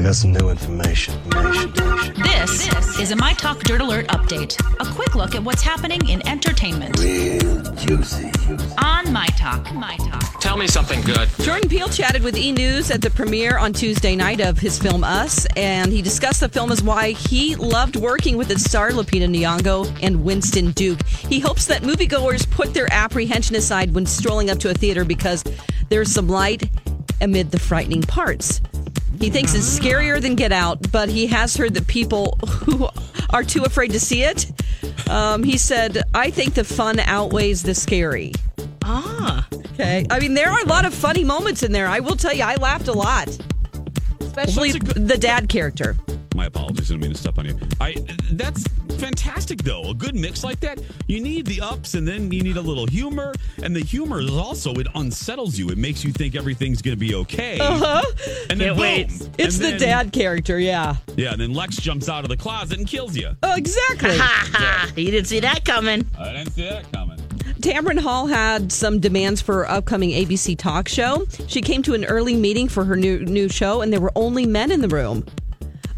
I got some new information. information. This, is a My Talk Dirt Alert update. A quick look at what's happening in entertainment Real juicy. on My Talk. My Talk. Tell me something good. Jordan Peele chatted with E! News at the premiere on Tuesday night of his film Us, and he discussed the film as why he loved working with its star Lupita Nyong'o and Winston Duke. He hopes that moviegoers put their apprehension aside when strolling up to a theater because there's some light amid the frightening parts. He thinks it's scarier than Get Out, but he has heard that people who are too afraid to see it. Um, he said, "I think the fun outweighs the scary." Ah. Okay. I mean, there are a lot of funny moments in there. I will tell you, I laughed a lot, especially Well, good- the dad character. My apologies. I didn't mean to step on you. I. That's fantastic, though. A good mix like that. You need the ups, and then you need a little humor. And the humor is also it unsettles you. It makes you think everything's going to be okay. Uh-huh. And then Can't wait. boom. It's And the then- dad character, yeah. Yeah, and then Lex jumps out of the closet and kills you. Oh, exactly. Ha ha. You didn't see that coming. I didn't see that coming. Tamron Hall had some demands for her upcoming ABC talk show. She came to an early meeting for her new new show, and there were only men in the room.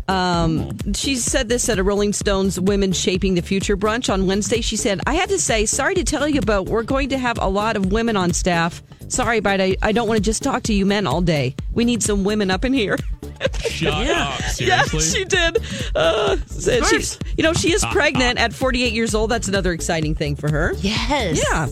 Um, she said this at a Rolling Stones Women Shaping the Future brunch on Wednesday. She said, I had to say, sorry to tell you, but we're going to have a lot of women on staff. Sorry, but I, I don't want to just talk to you men all day. We need some women up in here. Shut up. Yeah, Seriously? she did. Uh, she, course. you know, she is pregnant at 48 years old. That's another exciting thing for her. Yes. Yeah.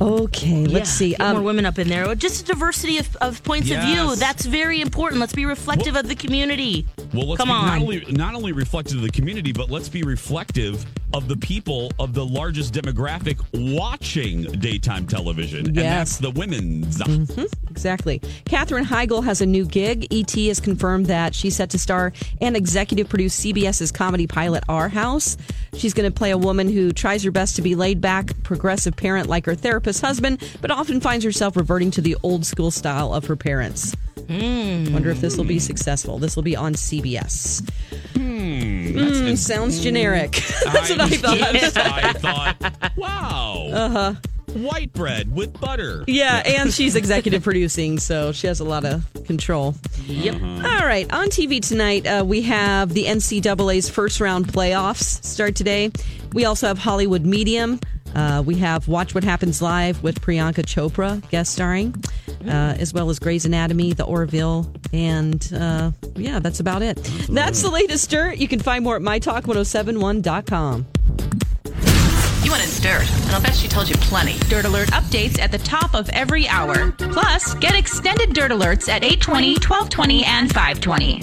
Okay, let's Yeah, see. Get Um, more women up in there. Just a diversity of, of points of view. That's very important. Let's be reflective of the community. Well, let's Come be on. not only not only reflective of the community, but let's be reflective of the people of the largest demographic watching daytime television, and Yes. that's the women's. Mm-hmm. Exactly. Katherine Heigl has a new gig. ET has confirmed that she's set to star and executive produce CBS's comedy pilot Our House. She's going to play a woman who tries her best to be laid back, progressive parent like her therapist husband, but often finds herself reverting to the old school style of her parents. Wonder if this will be successful. This will be on CBS. Hmm, sounds generic. That's what I thought. Yes, I thought, wow. Uh huh. White bread with butter. Yeah, and she's executive producing, so she has a lot of control. Yep. All right, on TV tonight, uh, we have the NCAA's first round playoffs start today. We also have Hollywood Medium. Uh, we have Watch What Happens Live with Priyanka Chopra guest starring, uh, as well as Grey's Anatomy, The Orville, and uh, yeah, that's about it. That's the latest dirt. You can find more at mytalk1071.com. You wanted dirt, and I'll bet she told you plenty. Dirt Alert updates at the top of every hour. Plus, get extended Dirt Alerts at 820, 1220, and 520.